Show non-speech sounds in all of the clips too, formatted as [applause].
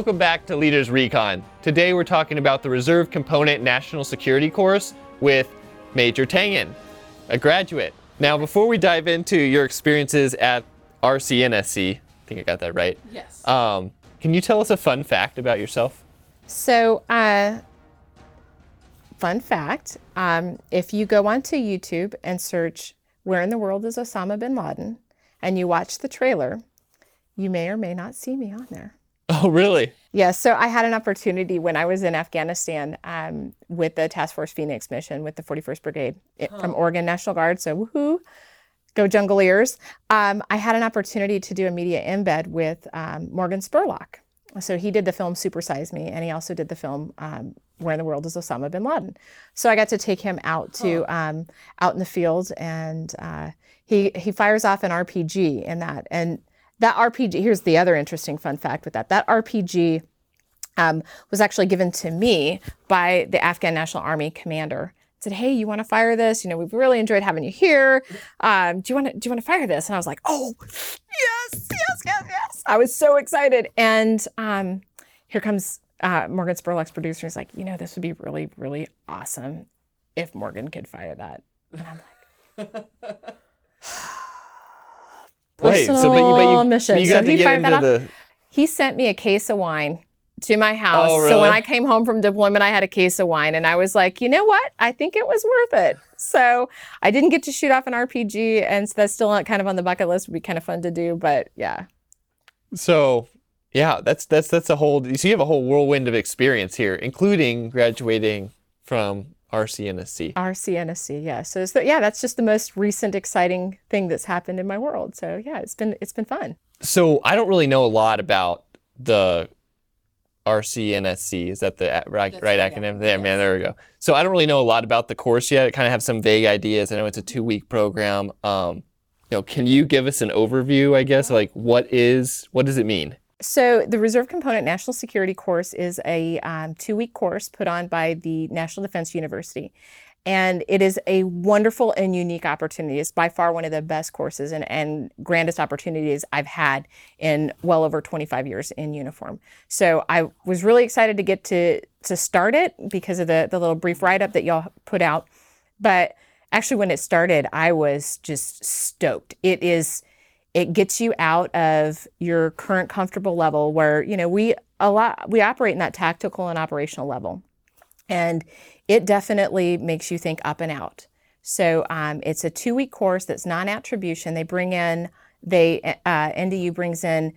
Welcome back to Leaders Recon. Today we're talking about the Reserve Component National Security course with Major Tangen, a graduate. Now, before we dive into your experiences at RCNSC, I think I got that right. Yes. Um, can you tell us a fun fact about yourself? So, uh, fun fact um, if you go onto YouTube and search Where in the World is Osama bin Laden and you watch the trailer, you may or may not see me on there. Oh, really? Yeah, so I had an opportunity when I was in Afghanistan um, with the Task Force Phoenix mission with the 41st Brigade it, from Oregon National Guard. So, woohoo, go Jungleers. Um, I had an opportunity to do a media embed with um, Morgan Spurlock. So, he did the film Super Size Me, and he also did the film um, Where in the World is Osama bin Laden. So, I got to take him out to um, out in the field, and uh, he he fires off an RPG in that, and that RPG, here's the other interesting fun fact with that. That RPG um, was actually given to me by the Afghan National Army commander. Said, "Hey, you want to fire this? You know, we've really enjoyed having you here. Um, do you want to do you want to fire this?" And I was like, "Oh, yes, yes, yes, yes!" I was so excited. And um, here comes uh, Morgan Spurlock's producer. He's like, "You know, this would be really, really awesome if Morgan could fire that." And I'm like, [laughs] Wait, so but you, but you, mission. you So he fired that the. he sent me a case of wine to my oh, house. Oh, So when? I came home from deployment, I had a case of wine and I was like, you know what? I think it was worth it. So I didn't get to shoot off an RPG and so that's still kind of on the bucket list. Would be kind of fun to do, but yeah. So, yeah, that's that's that's a whole. So you have a whole whirlwind of experience here, including graduating from RCNSC. RCNSC, yeah. So, so yeah, that's just the most recent exciting thing that's happened in my world. So yeah, it's been it's been fun. So I don't really know a lot about the RCNSC. Is that the right, right right, acronym? yeah. There, man. There we go. So I don't really know a lot about the course yet. I kind of have some vague ideas. I know it's a two-week program. Um, you know, can you give us an overview? I guess like what is what does it mean? So, the Reserve Component National Security course is a um, two week course put on by the National Defense University. And it is a wonderful and unique opportunity. It's by far one of the best courses and, and grandest opportunities I've had in well over 25 years in uniform. So I was really excited to get to to start it because of the, the little brief write up that y'all put out. But actually, when it started, I was just stoked. It is it gets you out of your current comfortable level where you know we a lot we operate in that tactical and operational level and it definitely makes you think up and out so um, it's a two week course that's non-attribution they bring in they uh, NDU brings in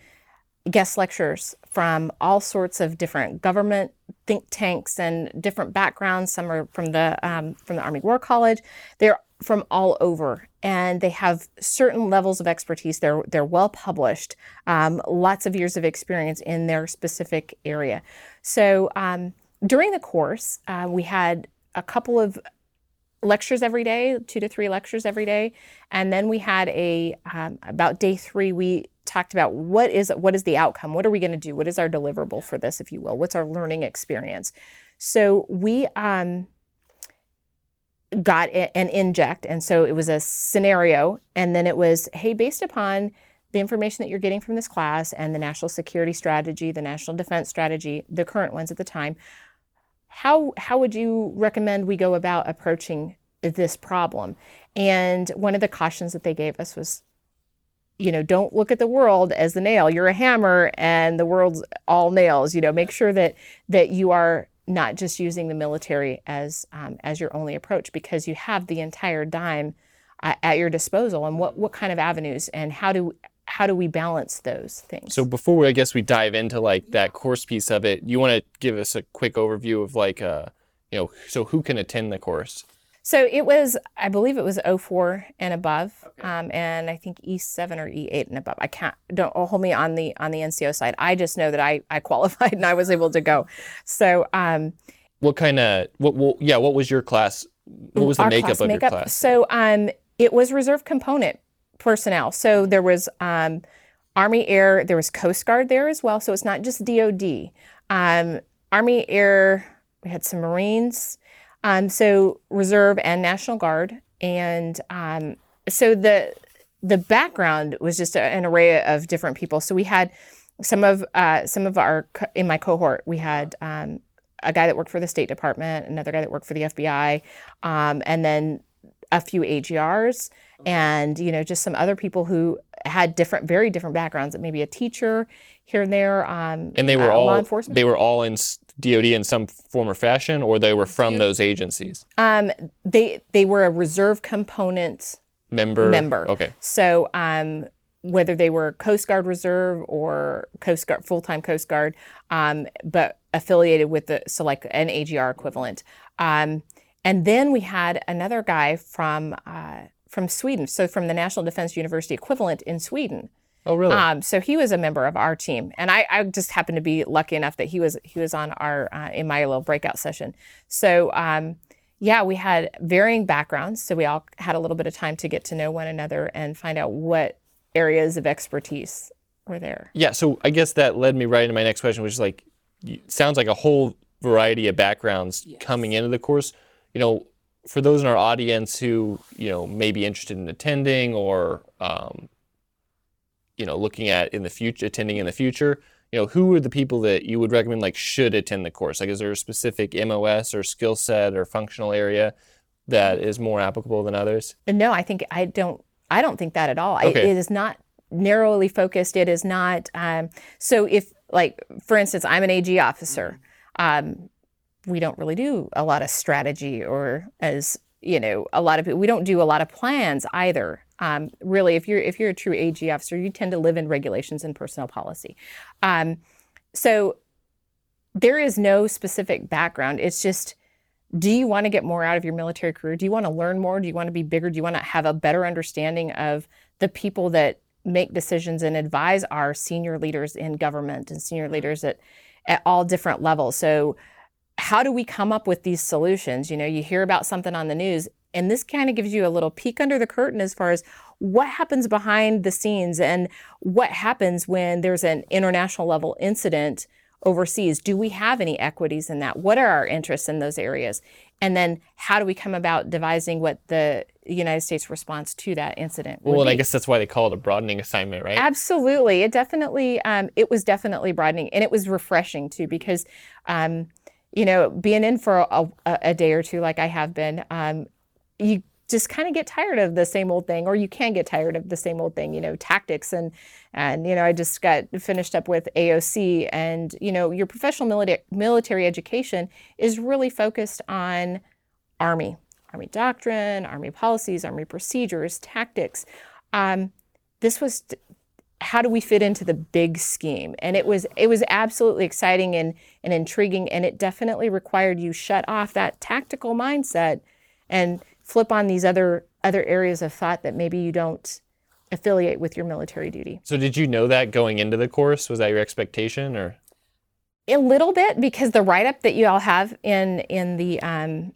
guest lectures from all sorts of different government think tanks and different backgrounds. Some are from the um, from the Army War College. They're from all over, and they have certain levels of expertise. They're they're well published, um, lots of years of experience in their specific area. So um, during the course, uh, we had a couple of lectures every day, two to three lectures every day, and then we had a um, about day three. We talked about what is what is the outcome, what are we going to do, what is our deliverable for this, if you will, what's our learning experience. So we um, got an inject, and so it was a scenario, and then it was hey, based upon the information that you're getting from this class and the national security strategy, the national defense strategy, the current ones at the time, how how would you recommend we go about approaching this problem? And one of the cautions that they gave us was, you know, don't look at the world as the nail. You're a hammer, and the world's all nails. You know, make sure that that you are not just using the military as um, as your only approach because you have the entire DIME uh, at your disposal. And what what kind of avenues and how do how do we balance those things? So before we, I guess we dive into like that course piece of it, you want to give us a quick overview of like, uh, you know, so who can attend the course? So it was, I believe it was 04 and above, um, and I think E7 or E8 and above. I can't, don't hold me on the on the NCO side. I just know that I I qualified and I was able to go. So um, What kind of what, what? Yeah, what was your class? What was the makeup class of makeup. your class? So um, it was reserve component personnel. So there was um, Army Air, there was Coast Guard there as well. So it's not just DoD. Um, Army Air, we had some Marines. Um, so Reserve and National Guard, and um, so the the background was just a- an array of different people. So we had some of uh, some of our in my cohort, we had um, a guy that worked for the State Department, another guy that worked for the FBI, um, and then a few AGRs, and you know just some other people who had different, very different backgrounds. Maybe a teacher here and there. Um, And they were uh, all law enforcement. they were all in DoD in some form or fashion, or they were from those agencies. um, they they were a reserve component Member. Member. Okay. So um, whether they were Coast Guard Reserve or Coast Guard full time Coast Guard, um, but affiliated with the so like an AGR equivalent. Um, and then we had another guy from uh, from Sweden, so from the National Defense University equivalent in Sweden. Oh, really? Um, so he was a member of our team, and I, I just happened to be lucky enough that he was he was on our uh, in my little breakout session. So um, yeah, we had varying backgrounds, so we all had a little bit of time to get to know one another and find out what areas of expertise were there. Yeah, so I guess that led me right into my next question, which is like, sounds like a whole variety of backgrounds coming into the course. You know, for those in our audience who you know may be interested in attending or um, you know looking at in the future, attending in the future, you know, who are the people that you would recommend like should attend the course? Like, is there a specific MOS or skill set or functional area that is more applicable than others? No, I think I don't. I don't think that at all. Okay. it is not narrowly focused. It is not. Um, so if, like, for instance, I'm an AG officer. Um, we don't really do a lot of strategy, or as you know, a lot of we don't do a lot of plans either. Um, really, if you're if you're a true AG officer, you tend to live in regulations and personnel policy. Um, so there is no specific background. It's just do you want to get more out of your military career? Do you want to learn more? Do you want to be bigger? Do you want to have a better understanding of the people that make decisions and advise our senior leaders in government and senior leaders at, at all different levels? So, how do we come up with these solutions? You know, you hear about something on the news, and this kind of gives you a little peek under the curtain as far as what happens behind the scenes and what happens when there's an international level incident overseas. Do we have any equities in that? What are our interests in those areas? And then how do we come about devising what the United States response to that incident Well, I guess that's why they call it a broadening assignment, right? Absolutely, it definitely um, it was definitely broadening, and it was refreshing too because, um, you know, being in for a, a, day or two like I have been, um, you just kind of get tired of the same old thing, or you can get tired of the same old thing. You know, tactics and and you know, I just got finished up with AOC, and you know, your professional military military education is really focused on Army, Army doctrine, Army policies, Army procedures, tactics. Um, this was how do we fit into the big scheme and it was it was absolutely exciting and, and intriguing and it definitely required you shut off that tactical mindset and flip on these other other areas of thought that maybe you don't affiliate with your military duty So did you know that going into the course? Was that your expectation or? a little bit because the write-up that you all have in in the um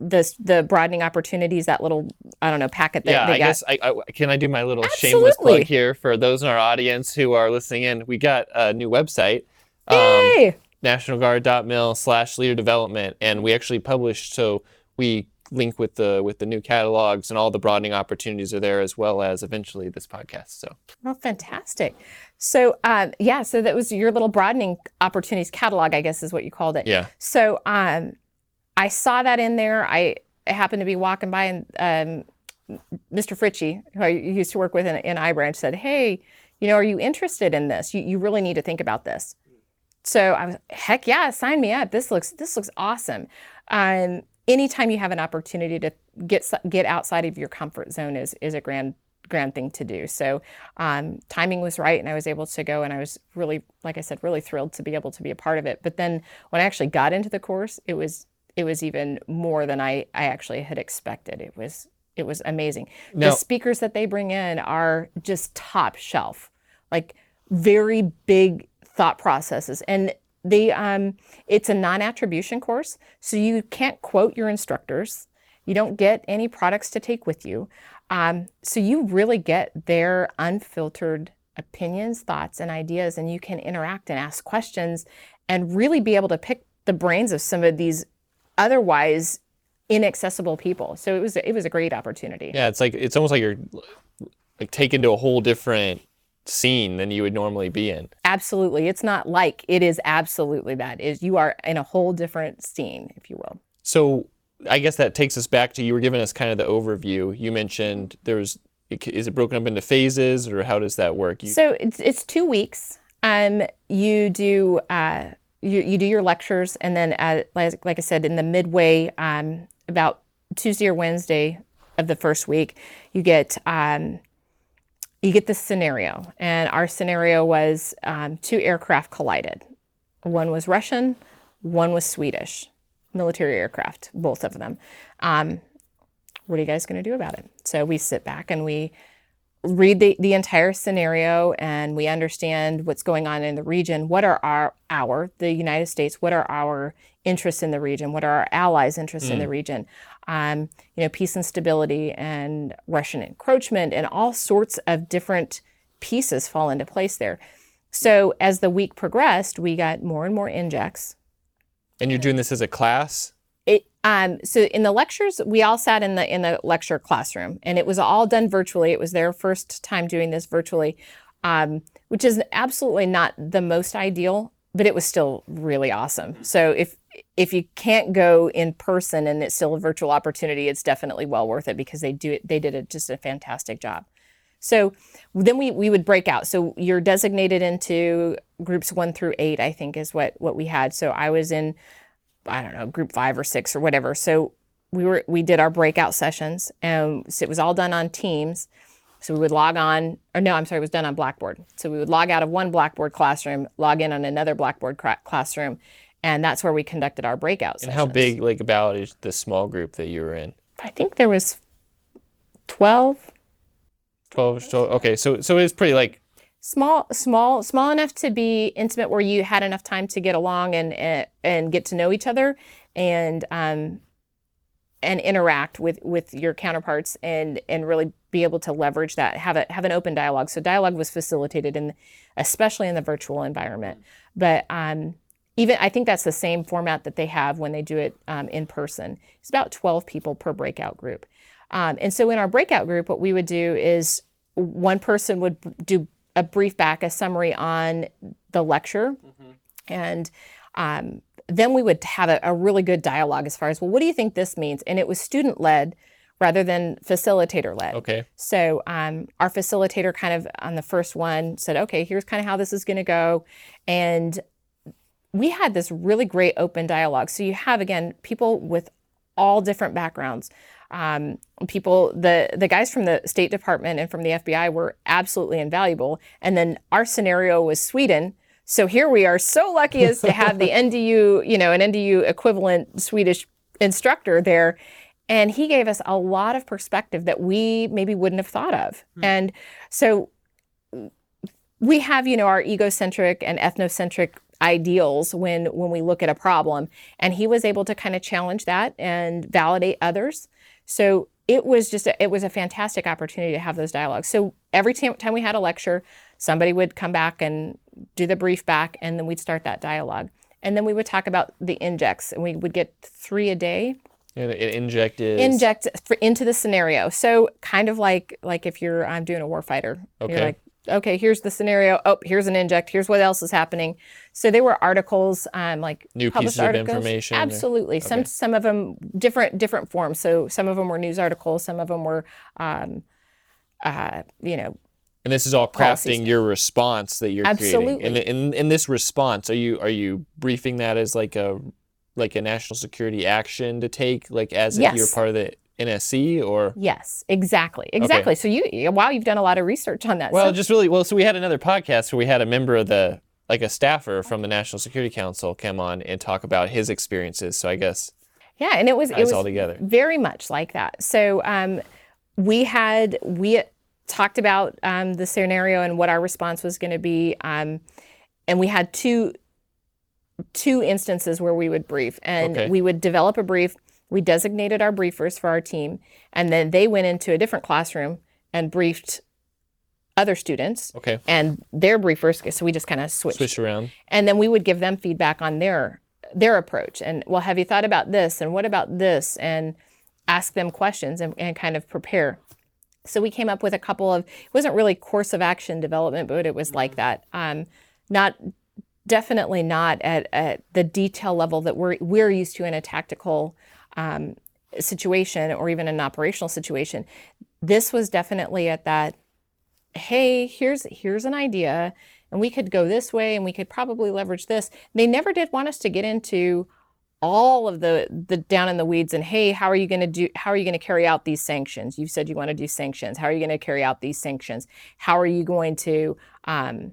the the broadening opportunities that little i don't know packet that yeah, they I got guess I, I can I do my little shameless plug here for those in our audience who are listening in. We got a new website. um, nationalguard.mil slash leader development and we actually published so we link with the with the new catalogs and all the broadening opportunities are there as well as eventually this podcast so Oh, fantastic. So, um, yeah, so that was your little broadening opportunities catalog, I guess is what you called it. yeah So, um, I saw that in there. I happened to be walking by, and um, Mr. Fritchie, who I used to work with in, in iBranch, said, Hey, you know, are you interested in this? You, you really need to think about this. So I was, heck yeah, sign me up. This looks this looks awesome. Um, anytime you have an opportunity to get get outside of your comfort zone is is a grand grand thing to do. So um, timing was right, and I was able to go, and I was really, like I said, really thrilled to be able to be a part of it. But then when I actually got into the course, it was it was even more than I I actually had expected. It was it was amazing. Now- the speakers that they bring in are just top shelf, like very big thought processes and they um it's a non-attribution course so you can't quote your instructors you don't get any products to take with you um, so you really get their unfiltered opinions thoughts and ideas and you can interact and ask questions and really be able to pick the brains of some of these otherwise inaccessible people so it was it was a great opportunity yeah it's like it's almost like you're like taken to a whole different scene than you would normally be in. Absolutely. It's not like it is absolutely that. Is you are in a whole different scene, if you will. So I guess that takes us back to you were giving us kind of the overview. You mentioned there's is it broken up into phases or how does that work? You, So it's it's two weeks. Um, you do uh, you you do your lectures, and then uh, like, like I said, in the midway, um, about Tuesday or Wednesday of the first week, you get um, you get this scenario, and our scenario was um, two aircraft collided. One was Russian, one was Swedish military aircraft, both of them. Um, what are you guys going to do about it? So we sit back and we read the, the entire scenario and we understand what's going on in the region. What are our, our, the United States, what are our interests in the region? What are our allies' interests in the region? Um, you know, peace and stability and Russian encroachment and all sorts of different pieces fall into place there. So as the week progressed, we got more and more injects. and you're doing this as a class? Um, so in the lectures, we all sat in the in the lecture classroom, and it was all done virtually. It was their first time doing this virtually, um, which is absolutely not the most ideal, but it was still really awesome. So if if you can't go in person and it's still a virtual opportunity, it's definitely well worth it because they do it. They did just a fantastic job. So then we, we would break out. So you're designated into groups one through eight, I think is what, what we had. So I was in, I don't know, group five or six or whatever. So we were, we did our breakout sessions and so it was all done on teams. So we would log on, or no, I'm sorry, it was done on Blackboard. So we would log out of one Blackboard classroom, log in on another Blackboard cra- classroom, and that's where we conducted our breakout And sessions. how big, like, about is the small group that you were in? I think there was 12 12 so okay so so it's pretty like small small small enough to be intimate where you had enough time to get along and and, and get to know each other and um and interact with with your counterparts and and really be able to leverage that have a have an open dialogue so dialogue was facilitated in especially in the virtual environment but um even I think that's the same format that they have when they do it um, in person. It's about 12 people per breakout group. Um, and so in our breakout group, what we would do is one person would do a brief back, a summary on the lecture, and um, then we would have a, a really good dialogue as far as, well, what do you think this means? And it was student led rather than facilitator led. okay So um, our facilitator kind of on the first one said, okay, here's kind of how this is going to go. And we had this really great open dialogue. So you have, again, people with all different backgrounds. Um, people, the the guys from the State Department and from the FBI were absolutely invaluable. And then our scenario was Sweden. So here we are, so lucky as to have the [laughs] NDU, you know, an NDU equivalent Swedish instructor there, and he gave us a lot of perspective that we maybe wouldn't have thought of. And so we have, you know, our egocentric and ethnocentric ideals when when we look at a problem and he was able to kind of challenge that and validate others so it was just a, it was a fantastic opportunity to have those dialogues so every time, time we had a lecture somebody would come back and do the brief back and then we'd start that dialogue and then we would talk about the injects and we would get three a day and it injected inject for, into the scenario. So kind of like like if you're I'm doing a warfighter. Okay. You're like, okay, here's the scenario. Oh, here's an inject. Here's what else is happening. So they were articles, um, like New published pieces of articles. information Absolutely. Some Okay. some of them different different forms. So some of them were news articles. Some of them were, um, uh, you know, and this is all crafting your response that you're creating Absolutely. and in in this response are you are you briefing that as like a like a national security action to take like as if you're part of the NSC or yes, exactly, exactly. So you you- wow, you've done a lot of research on that. Well, So- just really well. So we had another podcast where we had a member of the like a staffer from the National Security Council come on and talk about his experiences. So I guess yeah, and it was it was all together. very much like that. So um, we had we talked about um, the scenario and what our response was going to be, um, and we had two two instances where we would brief, and Okay. we would develop a brief. We designated our briefers for our team, and then they went into a different classroom and briefed other students Okay, and their briefers. So we just kind of switched switch around. and then we would give them feedback on their their approach and well have you thought about this and what about this and ask them questions and, and kind of prepare So we came up with a couple of, it wasn't really course of action development, but it was like that. Um, not definitely not at, at the detail level that we're we're used to in a tactical um, situation or even an operational situation. This was definitely at that. Hey, here's here's an idea, and we could go this way, and we could probably leverage this. They never did want us to get into all of the the down in the weeds and hey how are you going to do how are you going to carry out these sanctions you said you want to do sanctions how are you going to carry out these sanctions how are you going to um,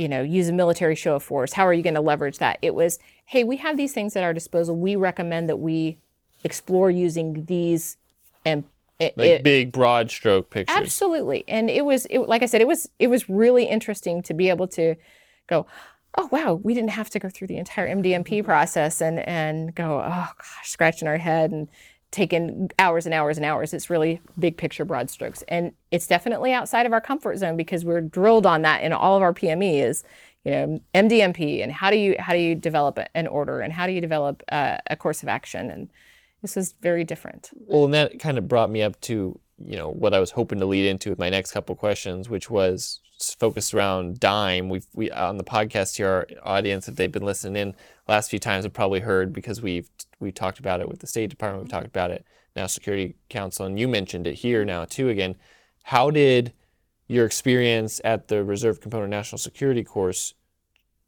you know, use a military show of force. How are you going to leverage that? It was, hey, we have these things at our disposal. We recommend that we explore using these and it, like it, big broad stroke pictures. Absolutely. And it was it, like I said, it was it was really interesting to be able to go, oh wow, we didn't have to go through the entire MDMP process and and go, oh gosh, scratching our head and taking hours and hours and hours. It's really big picture, broad strokes. And it's definitely outside of our comfort zone because we're drilled on that in all of our PME is, you know, MDMP and how do you how do you develop an order and how do you develop uh, a course of action and this is very different. Well, and that kind of brought me up to you know what I was hoping to lead into with my next couple questions, which was focused around DIME. We've we on the podcast here, our audience, if they've been listening in last few times, have probably heard because we've we talked about it with the State Department, we've talked about it now Security Council, and you mentioned it here now too again. How did your experience at the Reserve Component National Security course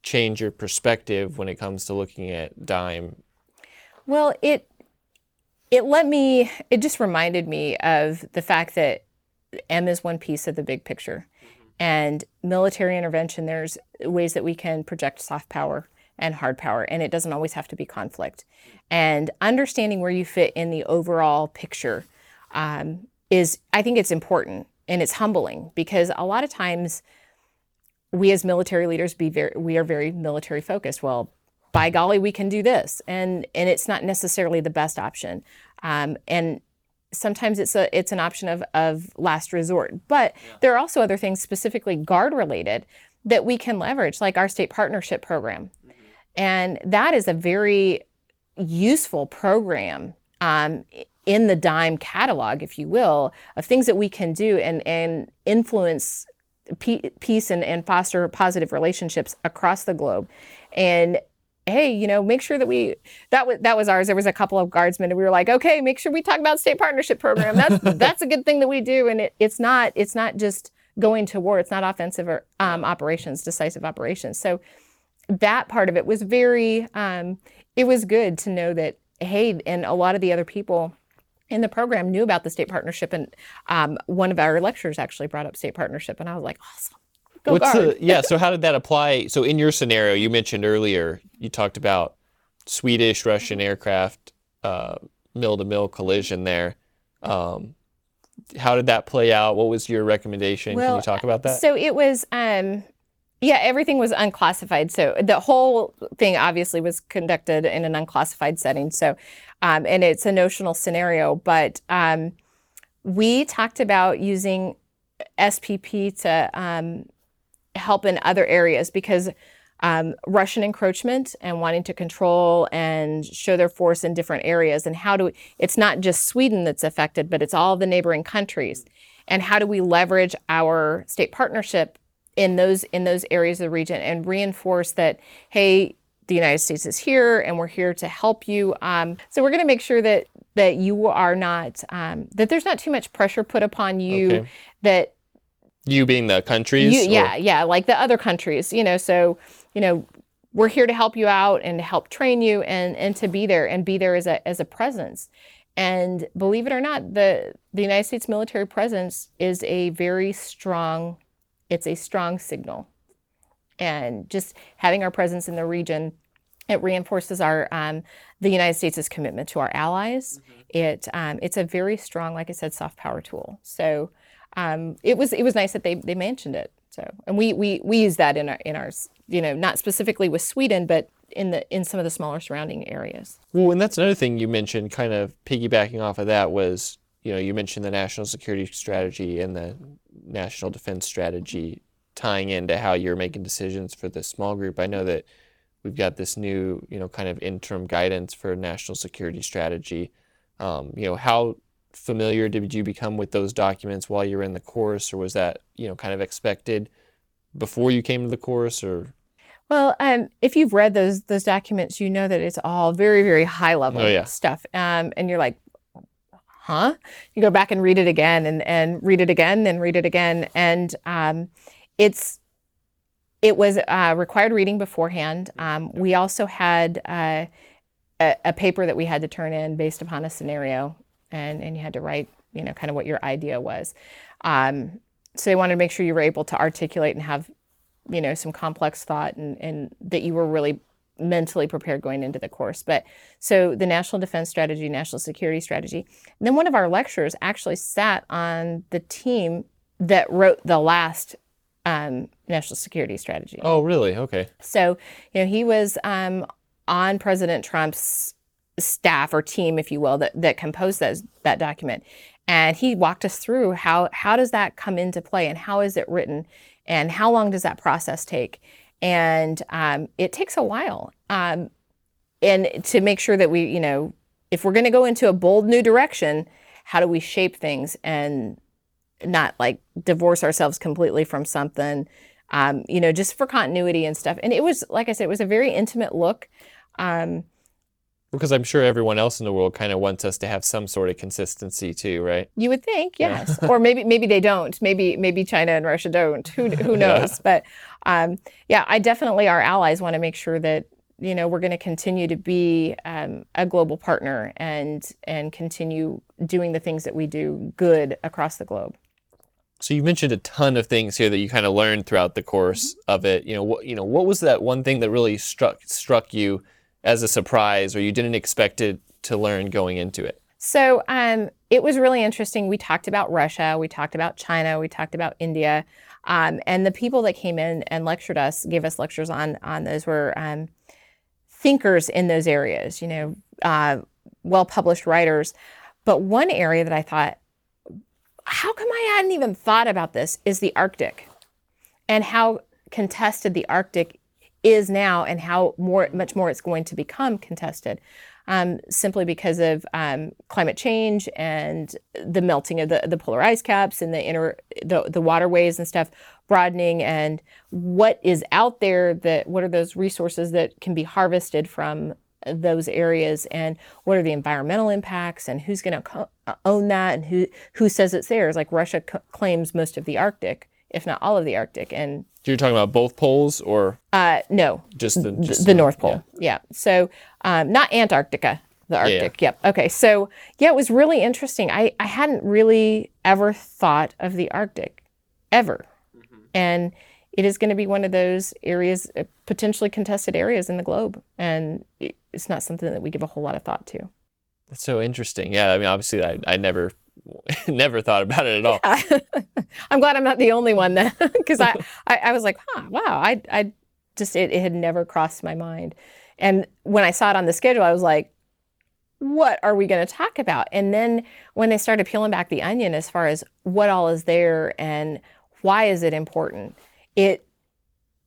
change your perspective when it comes to looking at DIME? Well, it it let me it just reminded me of the fact that M is one piece of the big picture. And military intervention, there's ways that we can project soft power and hard power, and it doesn't always have to be conflict. And understanding where you fit in the overall picture um, is, I think, it's important and it's humbling because a lot of times we as military leaders be very, we are very military focused. Well, by golly, we can do this, and and it's not necessarily the best option. Um, and sometimes it's a it's an option of of last resort. But yeah. there are also other things specifically guard related that we can leverage, like our state partnership program. And that is a very useful program um, in the DIME catalog, if you will, of things that we can do and, and influence peace and, and foster positive relationships across the globe. And hey, you know, make sure that we that was that was ours. There was a couple of guardsmen, and we were like, okay, make sure we talk about state partnership program. That's [laughs] that's a good thing that we do, and it, it's not it's not just going to war. It's not offensive or um, operations, decisive operations. So that part of it was very, um, it was good to know that, hey, and a lot of the other people in the program knew about the state partnership. And um, one of our lecturers actually brought up state partnership. And I was like, awesome. Go What's the, yeah. [laughs] So how did that apply? So in your scenario, you mentioned earlier, you talked about Swedish Russian aircraft mill to mill collision there. Um, how did that play out? What was your recommendation? Well, Can you talk about that? So it was um, yeah, everything was unclassified. So the whole thing obviously was conducted in an unclassified setting. So, um, and it's a notional scenario, but um, we talked about using SPP to um, help in other areas because um, Russian encroachment and wanting to control and show their force in different areas, and how do it's not just Sweden that's affected, but it's all the neighboring countries. And how do we leverage our state partnership in those in those areas of the region and reinforce that hey the united states is here and we're here to help you um, so we're going to make sure that that you are not um, that there's not too much pressure put upon you okay. that you being the countries you, yeah yeah like the other countries you know so you know we're here to help you out and to help train you and and to be there and be there as a as a presence and believe it or not the the united states military presence is a very strong it's a strong signal. And just having our presence in the region, it reinforces our um, the United States' commitment to our allies. Mm-hmm. It um, it's a very strong, like I said, soft power tool. So um, it was it was nice that they they mentioned it. So and we we we use that in our in our you know not specifically with Sweden, but in the in some of the smaller surrounding areas. Well, and that's another thing you mentioned, kind of piggybacking off of that was you know you mentioned the national security strategy and the national defense strategy tying into how you're making decisions for the small group. I know that we've got this new, you know, kind of interim guidance for national security strategy. Um, you know, how familiar did you become with those documents while you were in the course, or was that you know kind of expected before you came to the course, or? Well, um, if you've read those those documents, you know that it's all very very high level Oh, yeah. stuff, um, and you're like, huh? You go back and read it again, and and read it again, and read it again, and um, it's it was uh, required reading beforehand. Um, we also had uh, a, a paper that we had to turn in based upon a scenario, and and you had to write, you know, kind of what your idea was. Um, so they wanted to make sure you were able to articulate and have, you know, some complex thought, and and that you were really mentally prepared going into the course. But so the national defense strategy, national security strategy. And then one of our lecturers actually sat on the team that wrote the last um, national security strategy. Oh, really? Okay. So, you know, he was um, on President Trump's staff or team, if you will, that, that composed those, that document. And he walked us through how, how does that come into play and how is it written and how long does that process take? And um, it takes a while. Um, and to make sure that we, you know, if we're going to go into a bold new direction, how do we shape things and not like divorce ourselves completely from something, um, you know, just for continuity and stuff. And it was, like I said, it was a very intimate look. Um, Because I'm sure everyone else in the world kind of wants us to have some sort of consistency too, right? you would think, Yeah. yes, or maybe maybe they don't. Maybe maybe China and Russia don't. Who who [laughs] Yeah. knows? But um, yeah, I definitely our allies want to make sure that you know we're going to continue to be um, a global partner and and continue doing the things that we do good across the globe. So you mentioned a ton of things here that you kind of learned throughout the course of it. You know, what you know, what was that one thing that really struck struck you as a surprise, or you didn't expect it to learn going into it? So um, it was really interesting. We talked about Russia, we talked about China, we talked about India, um, and the people that came in and lectured us, gave us lectures on on those were um, thinkers in those areas. You know, uh, well published writers. But one area that I thought, how come I hadn't even thought about this, is the Arctic, and how contested the Arctic is now, and how more much more it's going to become contested um, simply because of um, climate change and the melting of the, the polar ice caps and the inner the, the waterways and stuff broadening. And what is out there that what are those resources that can be harvested from those areas? And what are the environmental impacts? And who's going to co- own that? And who who says it's theirs? Like Russia claims most of the Arctic if not all of the Arctic and You're talking about both poles or uh, no just the the, just the North Pole. Yeah. So um, not Antarctica, the yeah. Arctic. Yep. Okay. So yeah, it was really interesting. I, I hadn't really ever thought of the Arctic, ever, and it is going to be one of those areas, uh, potentially contested areas in the globe, and it's not something that we give a whole lot of thought to. That's so interesting. Yeah, I mean, obviously, I, I never [laughs] never thought about it at all. [laughs] I'm glad I'm not the only one then, [laughs] because I, I, I was like, huh, wow, I, I just, it, it had never crossed my mind. And when I saw it on the schedule, I was like, what are we going to talk about? And then when they started peeling back the onion as far as what all is there and why is it important, it,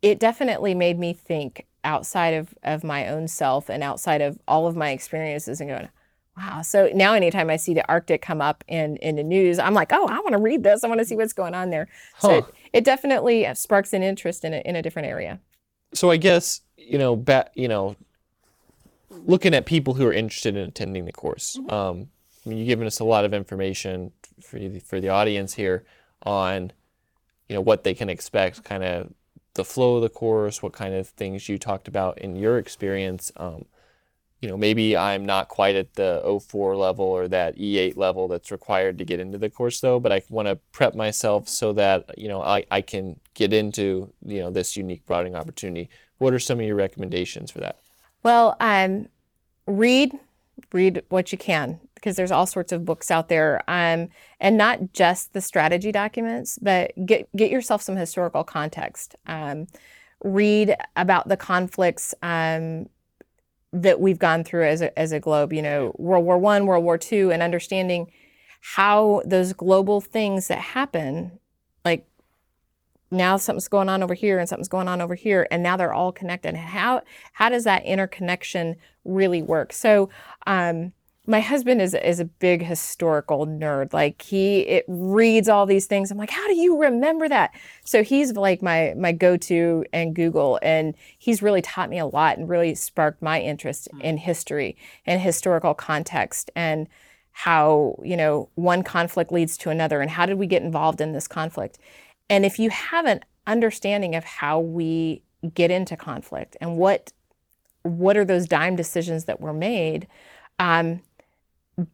it definitely made me think outside of, of my own self and outside of all of my experiences and going, Wow. So now anytime I see the Arctic come up in, in the news, I'm like, oh, I want to read this. I want to see what's going on there. So it, it definitely sparks an interest in a, in a different area. So I guess you know, ba- you know, looking at people who are interested in attending the course. Um, I mean, you've given us a lot of information for the, for the audience here on, you know, what they can expect, kind of the flow of the course, what kind of things you talked about in your experience. Um, you know, maybe I'm not quite at the O4 level or that E8 level that's required to get into the course though, but I want to prep myself so that, you know, I, I can get into, you know, this unique broadening opportunity. What are some of your recommendations for that? Well, um, read, read what you can because there's all sorts of books out there, um, and not just the strategy documents, but get get yourself some historical context. Um, read about the conflicts um, that we've gone through as a, as a globe. You know, World War One, World War Two, and understanding how those global things that happen, like now something's going on over here and something's going on over here and now they're all connected how how does that interconnection really work so um, my husband is is a big historical nerd. Like he it reads all these things. I'm like, how do you remember that? So he's like my my go to and Google, and he's really taught me a lot and really sparked my interest mm. in history and historical context and how you know one conflict leads to another and how did we get involved in this conflict. And if you have an understanding of how we get into conflict and what what are those DIME decisions that were made. Um,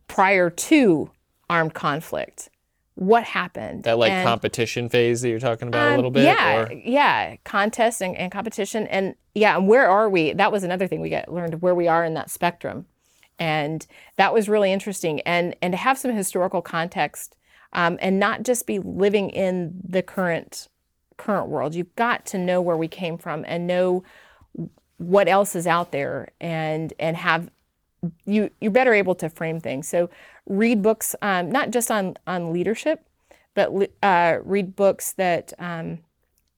prior to armed conflict what happened? That like and, competition phase that you're talking about um, a little bit yeah or? yeah contest and, and, competition and yeah and where are we? That was another thing we got learned where we are in that spectrum and that was really interesting and and to have some historical context um, and not just be living in the current current world. You've got to know where we came from and know what else is out there and and have you you're better able to frame things. So read books um, not just on on leadership, but uh, read books that um,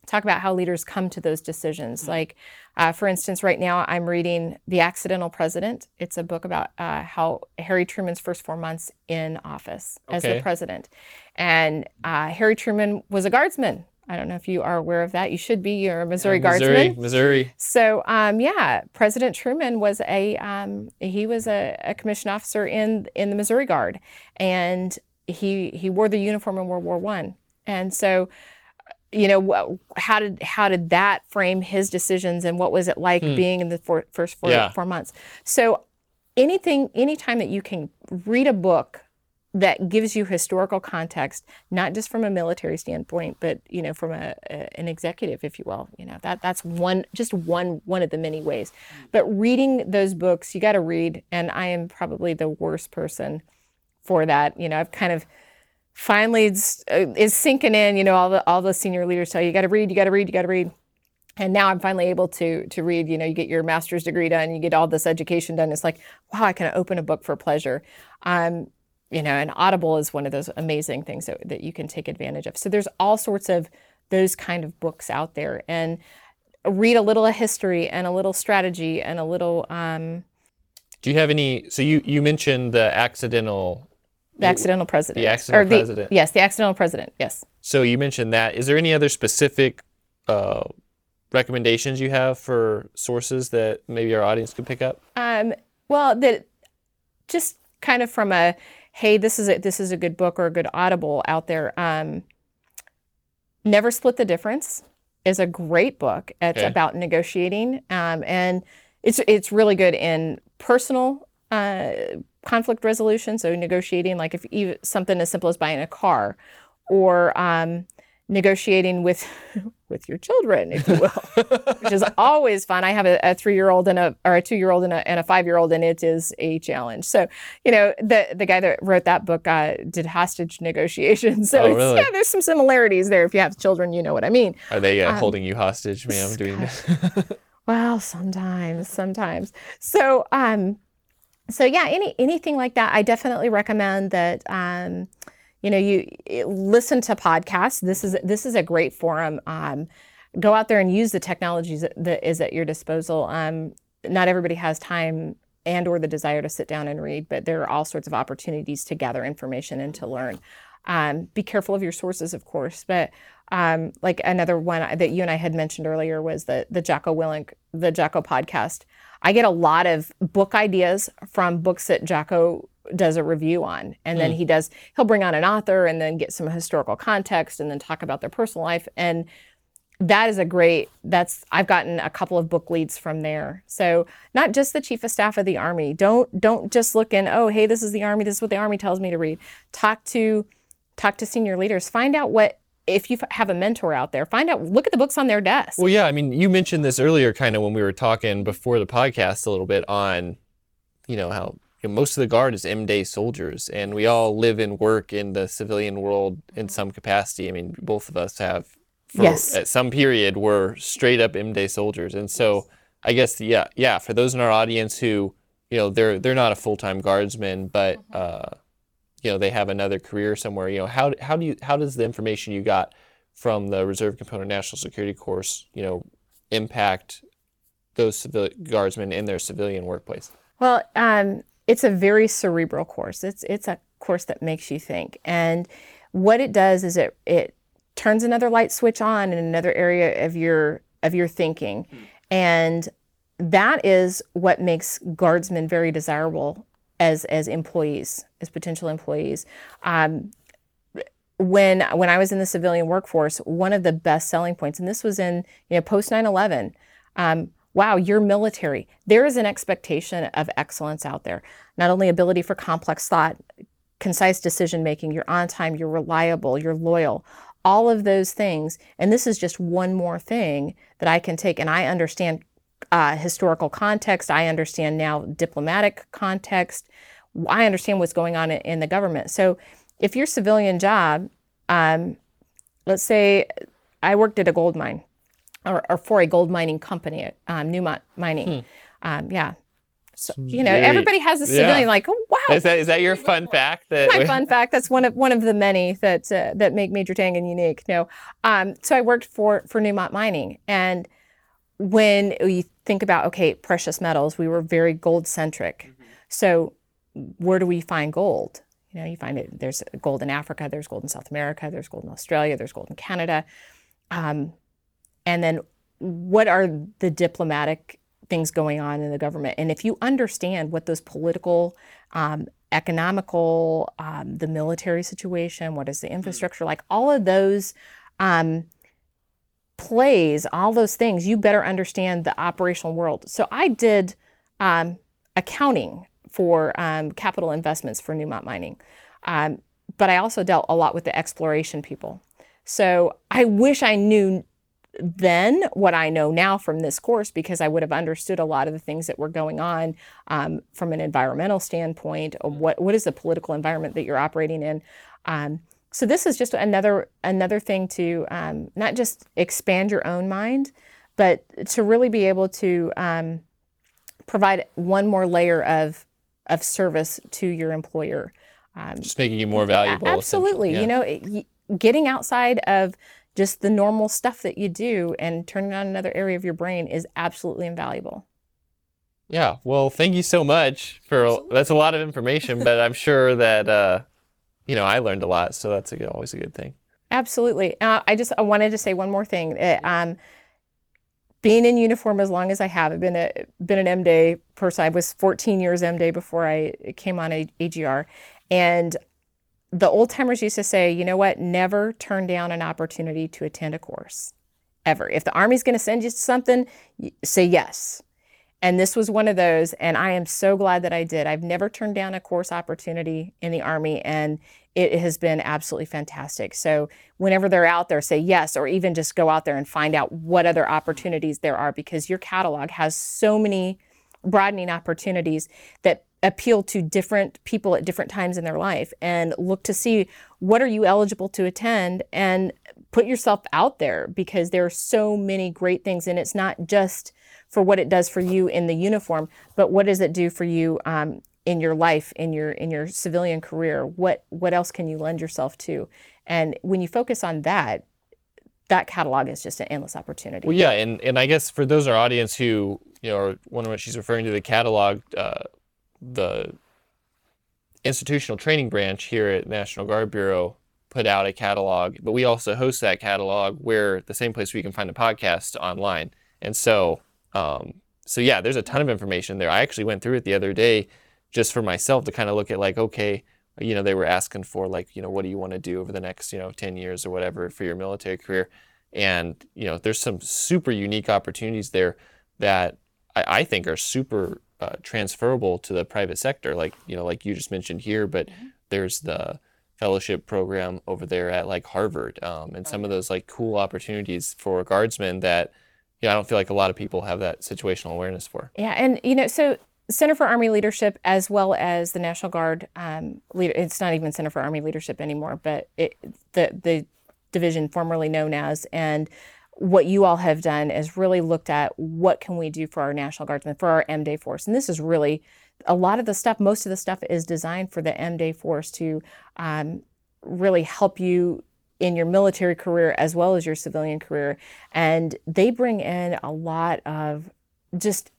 talk about how leaders come to those decisions. Mm-hmm. Like uh, for instance, right now I'm reading The Accidental President. It's a book about uh, how Harry Truman's first four months in office okay. as the president, and uh, Harry Truman was a guardsman I don't know if you are aware of that. You should be. You're a Missouri yeah, Missouri, Guardsman. Missouri. So, um, yeah, President Truman was a um, he was a, a commissioned officer in in the Missouri Guard, and he he wore the uniform in World War One. And so, you know, how did how did that frame his decisions, and what was it like hmm. being in the four, first four, yeah. four months? So, anything, anytime that you can read a book that gives you historical context, not just from a military standpoint, but you know, from a, a, an executive, if you will. You know, that that's one just one one of the many ways. But reading those books, you got to read, and I am probably the worst person for that. You know, I've kind of finally it's, uh, is sinking in. You know, all the all the senior leaders tell you, you got to read, you got to read, you got to read. And now I'm finally able to to read. You know, you get your master's degree done, you get all this education done. It's like, wow, I can open a book for pleasure. Um, you know, and Audible is one of those amazing things that, that you can take advantage of. So there's all sorts of those kind of books out there, and read a little of history and a little strategy and a little. Um, Do you have any? So you you mentioned the accidental. The accidental president. The accidental the, president. Yes, the accidental president. Yes. So you mentioned that. Is there any other specific uh, recommendations you have for sources that maybe our audience could pick up? Um, well, that just kind of from a hey, this is a, this is a good book or a good audible out there. Um, Never Split the Difference is a great book. It's okay. about negotiating, um, and it's it's really good in personal uh, conflict resolution. So negotiating, like if you, something as simple as buying a car, or um, negotiating with with your children, if you will, which is always fun. I have a, a three year old and a or a two year old and a, and a five year old, and it is a challenge. So you know the the guy that wrote that book uh, did hostage negotiations. [laughs] So oh, really? yeah, there's some similarities there. If you have children, you know what I mean. Are they uh, um, holding you hostage, ma'am? Doing that? [laughs] well, sometimes, sometimes. So um, so yeah, any anything like that, I definitely recommend that. Um, you know, you listen to podcasts. This is this is a great forum. Um, go out there and use the technologies that, that is at your disposal. Um, not everybody has time and or the desire to sit down and read, but there are all sorts of opportunities to gather information and to learn. Um, be careful of your sources, of course, but um, like another one that you and I had mentioned earlier was the the Jocko Willink, the Jocko podcast. I get a lot of book ideas from books that Jocko does a review on. And then mm. he does he'll bring on an author and then get some historical context and then talk about their personal life. And that is a great that's i've gotten a couple of book leads from there. So not just the chief of staff of the army. Don't don't just look in oh hey this is the army. This is what the army tells me to read. Talk to talk to senior leaders. Find out what if you have a mentor out there find out look at the books on their desk. Well yeah i mean you mentioned this earlier kind of when we were talking before the podcast a little bit on you know how you know, most of the guard is M-Day soldiers, and we all live and work in the civilian world in some capacity. I mean, both of us have, for, yes. at some period, were straight up M-Day soldiers, and so I guess yeah, yeah, for those in our audience who, you know, they're they're not a full-time guardsman, but mm-hmm. uh, you know, they have another career somewhere. You know, how how do you how does the information you got from the Reserve Component National Security course, you know, impact those civil guardsmen in their civilian workplace? Well, um, it's a very cerebral course. It's it's a course that makes you think. And what it does is it it turns another light switch on in another area of your of your thinking. Mm. And that is what makes guardsmen very desirable as as employees, as potential employees. Um, when when I was in the civilian workforce, one of the best selling points, and this was in you know post 9/11. Um, wow, you're military. There is an expectation of excellence out there. Not only ability for complex thought, concise decision making, you're on time, you're reliable, you're loyal, all of those things. And this is just one more thing that I can take, and I understand uh, historical context. I understand now diplomatic context. I understand what's going on in the government. So if your civilian job, um, let's say I worked at a gold mine or, or for a gold mining company at um, Newmont Mining. Hmm. Um, yeah. So, you know, Very, everybody has a civilian yeah. like, oh, wow. Is that, is that your fun fact? That My fun fact. That's one of one of the many that uh, that make Major Tangen unique. No, um, so I worked for for Newmont Mining, and when you think about okay, precious metals, we were very gold centric. Mm-hmm. So where do we find gold? You know, you find it. There's gold in Africa. There's gold in South America. There's gold in Australia. There's gold in Canada. Um, and then what are the diplomatic things going on in the government? And if you understand what those political, um, economical, um, the military situation, what is the mm-hmm. infrastructure like, all of those um, plays, all those things, you better understand the operational world. So I did um, accounting for um, capital investments for Newmont Mining. Um, but I also dealt a lot with the exploration people. So I wish I knew then what I know now from this course because I would have understood a lot of the things that were going on um, from an environmental standpoint. What what is the political environment that you're operating in? Um, so this is just another another thing to um, not just expand your own mind, but to really be able to um, provide one more layer of of service to your employer. Um, just making you more valuable. Absolutely, yeah. you know, getting outside of just the normal stuff that you do and turning on another area of your brain is absolutely invaluable. Yeah, well, thank you so much for absolutely. that's a lot of information, but I'm sure that uh, you know I learned a lot, so that's a good, always a good thing. Absolutely. Uh, I just I wanted to say one more thing. Uh, um, being in uniform as long as I have, I've been a been an M day person. I was 14 years M day before I came on a, AGR, and the old timers used to say, you know what, never turn down an opportunity to attend a course, ever. If the Army's going to send you something, say yes. And this was one of those, and I am so glad that I did. I've never turned down a course opportunity in the Army, and it has been absolutely fantastic. So, whenever they're out there, say yes, or even just go out there and find out what other opportunities there are because your catalog has so many broadening opportunities that appeal to different people at different times in their life and look to see what are you eligible to attend and put yourself out there because there are so many great things. And it's not just for what it does for you in the uniform but what does it do for you um, in your life in your in your civilian career? What what else can you lend yourself to? And when you focus on that that catalog is just an endless opportunity. Well yeah. And and i guess for those our audience who you know are wondering what she's referring to the catalog uh, the institutional training branch here at National Guard Bureau put out a catalog, but we also host that catalog where the same place where you can find a podcast online. And so, um, so yeah, there's a ton of information there. I actually went through it the other day just for myself to kind of look at like, okay, you know, they were asking for like, you know, what do you want to do over the next, you know, 10 years or whatever for your military career. And, you know, there's some super unique opportunities there that I, I think are super uh, transferable to the private sector, like you know, like you just mentioned here. But mm-hmm. there's the fellowship program over there at like Harvard, um, and some of those like cool opportunities for guardsmen that you know I don't feel like a lot of people have that situational awareness for. Yeah, and you know, so Center for Army Leadership, as well as the National Guard, um, leader, it's not even Center for Army Leadership anymore, but it, the the division formerly known as and what you all have done is really looked at what can we do for our National Guardsmen, for our M Day force. And this is really a lot of the stuff, most of the stuff is designed for the M Day force to um, really help you in your military career as well as your civilian career. And they bring in a lot of just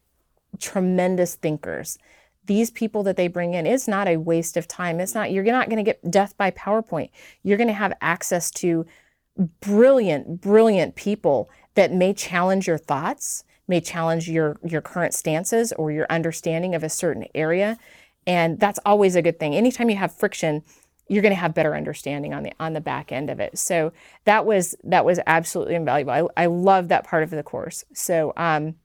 tremendous thinkers these people that they bring in it's not a waste of time it's not you're not going to get death by powerpoint you're going to have access to brilliant brilliant people that may challenge your thoughts may challenge your your current stances or your understanding of a certain area. And that's always a good thing. Anytime you have friction you're going to have better understanding on the on the back end of it. So that was that was absolutely invaluable. I, I love that part of the course. So um,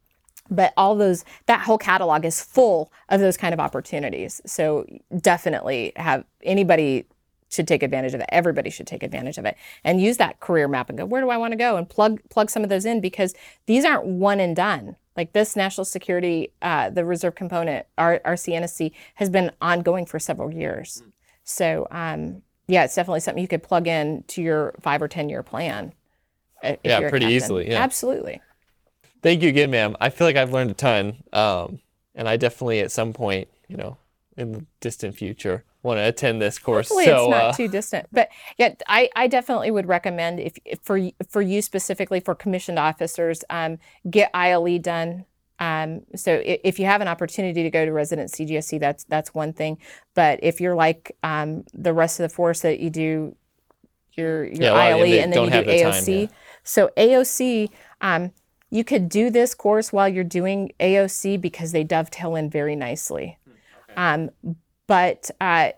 but all those that whole catalog is full of those kind of opportunities. So definitely have anybody should take advantage of it everybody should take advantage of it and use that career map and go where do i want to go and plug plug some of those in because these aren't one and done like this national security uh, the reserve component our, our cnsc has been ongoing for several years so um, yeah it's definitely something you could plug in to your five or ten year plan uh, Yeah, pretty easily, yeah. absolutely Thank you again, ma'am. I feel like I've learned a ton. Um, and I definitely at some point, you know, in the distant future, want to attend this course. Hopefully so it's not uh, too distant. But yeah, I, I definitely would recommend if, if for for you specifically for commissioned officers, um, get ILE done. Um, so i- if you have an opportunity to go to resident CGSC, that's that's one thing. But if you're like um, the rest of the force that you do your your Yeah, a lot of them, ILE and then you do the time, AOC. yeah. So AOC, um, you could do this course while you're doing AOC because they dovetail in very nicely. Um, but uh,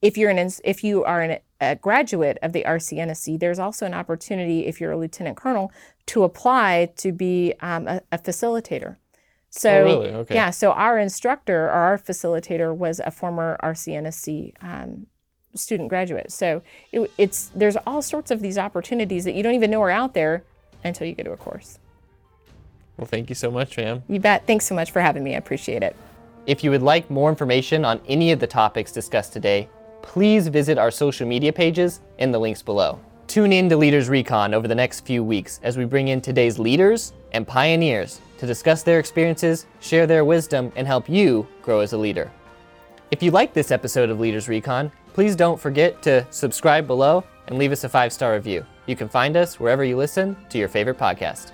if you're an if you are an, a graduate of the RCNSC, there's also an opportunity if you're a lieutenant colonel to apply to be um, a, a facilitator. So Oh, really? Okay. yeah, so our instructor or our facilitator was a former RCNSC um, student graduate. So it, it's there's all sorts of these opportunities that you don't even know are out there until you go to a course. well, thank you so much, ma'am. You bet. Thanks so much for having me. I appreciate it. If you would like more information on any of the topics discussed today, please visit our social media pages in the links below. Tune in to Leaders Recon over the next few weeks as we bring in today's leaders and pioneers to discuss their experiences, share their wisdom, and help you grow as a leader. If you like this episode of Leaders Recon, please don't forget to subscribe below and leave us a five star review. You can find us wherever you listen to your favorite podcast.